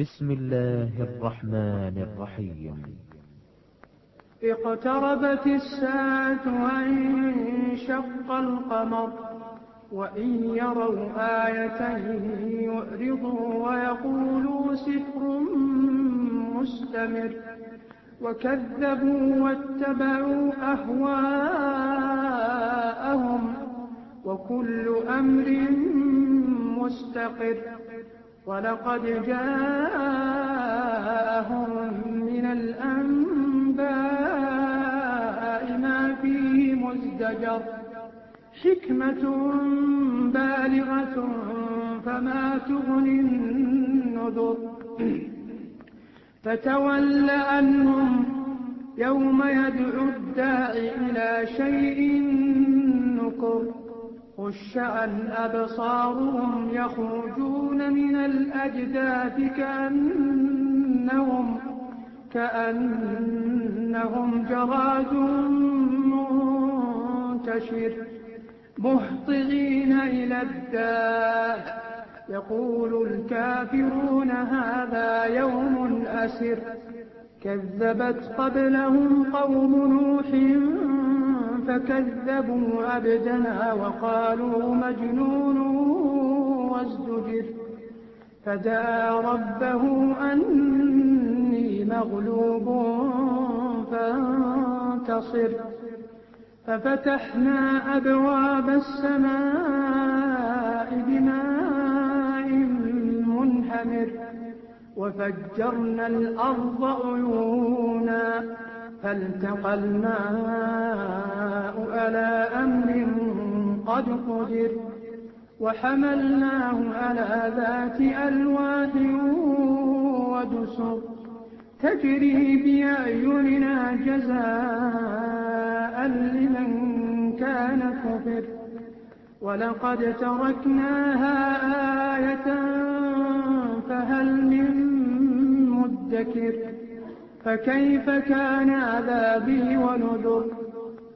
بسم الله الرحمن الرحيم. اقتربت الساعة وانشق القمر وإن يروا آية يؤرضوا ويقولوا سحر مستمر. وكذبوا واتبعوا أهواءهم وكل أمر مستقر. ولقد جاءهم من الأنباء ما فيه مزدجر. حكمة بالغة فما تغني النذر. فتول عنهم يوم يدعو الداعي إلى شيء نكر. خش عن أبصارهم يخرجون من الأجداث كأنهم كأنهم جراد منتشر مهطعين إلى الداع يقول الكافرون هذا يوم أسر كذبت قبلهم قوم نوح فكذبوا عبدنا وقالوا مجنون وازدجر. فدعا ربه أني مغلوب فانتصر. ففتحنا أبواب السماء بماء منهمر. وفجرنا الأرض عيونا فالتقى الماء قد قدر وحملناه على ذات ألواح ودسر. تجري بأعيننا جزاء لمن كان كفر. ولقد تركناها آية فهل من مدكر. فكيف كان عذابي ونذر؟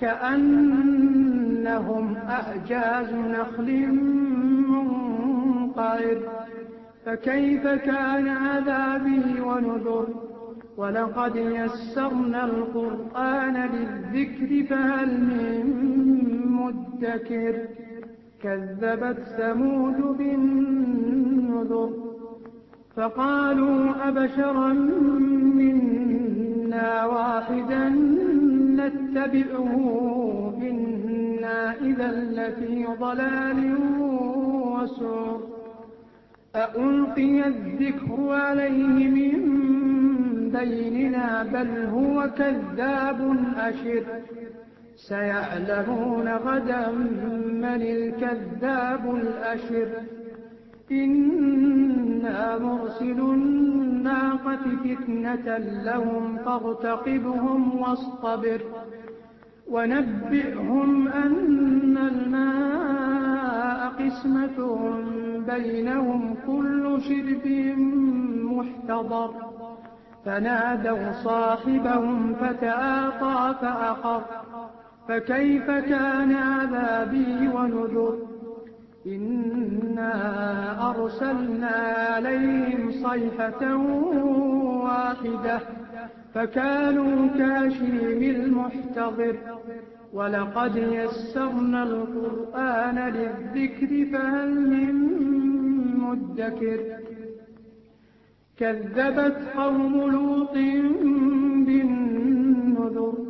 كأنهم أعجاز نخل منقعر فكيف كان عذابي ونذر؟ ولقد يسرنا القرآن للذكر فهل من مدكر؟ كذبت ثمود بالنذر. فقالوا أبشرا منا واحدا نتبعه إنا إذا لفي ضلال وسعر أألقي الذكر عليه من بيننا بل هو كذاب أشر. سيعلمون غدا من الكذاب الأشر. إنا مرسل الناقة فتنة لهم فارتقبهم واصطبر ونبئهم أن الماء قسمة بينهم كل شرب محتضر فنادوا صاحبهم فتآقى فأقر فكيف كان عذابي ونذر أرسلنا عليهم صيحة واحدة فكانوا كأشيم المحتضر ولقد يسرنا القرآن للذكر فهل من مدكر كذبت قوم لوط بالنذر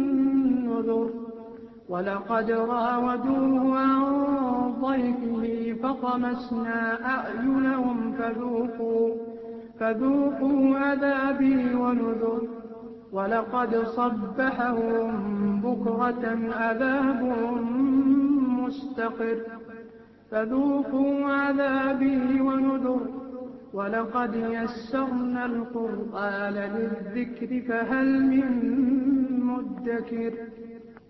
بالنذر ولقد راودوه عن ضيفه فطمسنا أعينهم فذوقوا فذوقوا عذابي ونذر ولقد صبحهم بكرة عذاب مستقر فذوقوا عذابي ونذر ولقد يسرنا القرآن للذكر فهل من مدكر.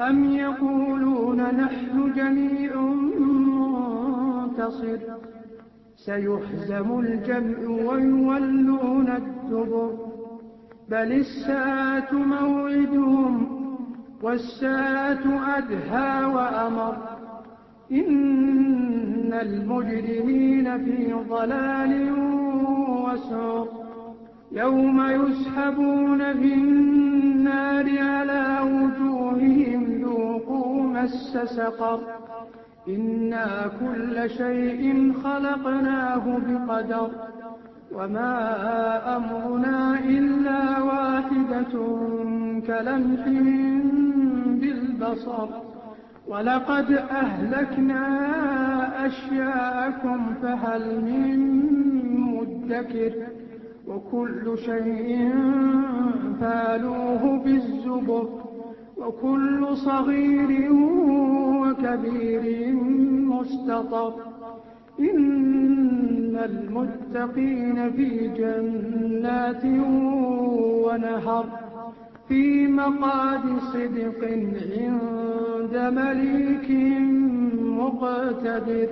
أم يقولون نحن جميع منتصر. سيحزم الجمع ويولون الدبر. بل الساعة موعدهم والساعة أدهى وأمر. إن المجرمين في ضلال وسعر. يوم يسحبون في النار على وجوههم مس سقر. إنا كل شيء خلقناه بقدر. وما أمرنا إلا واحدة كلمح بالبصر. ولقد أهلكنا أشياءكم فهل من مدكر. وكل شيء فالوه بالزبر. وكل صغير وكبير مستطر. إن المتقين في جنات ونهر في مقاد صدق عند مليك مقتدر.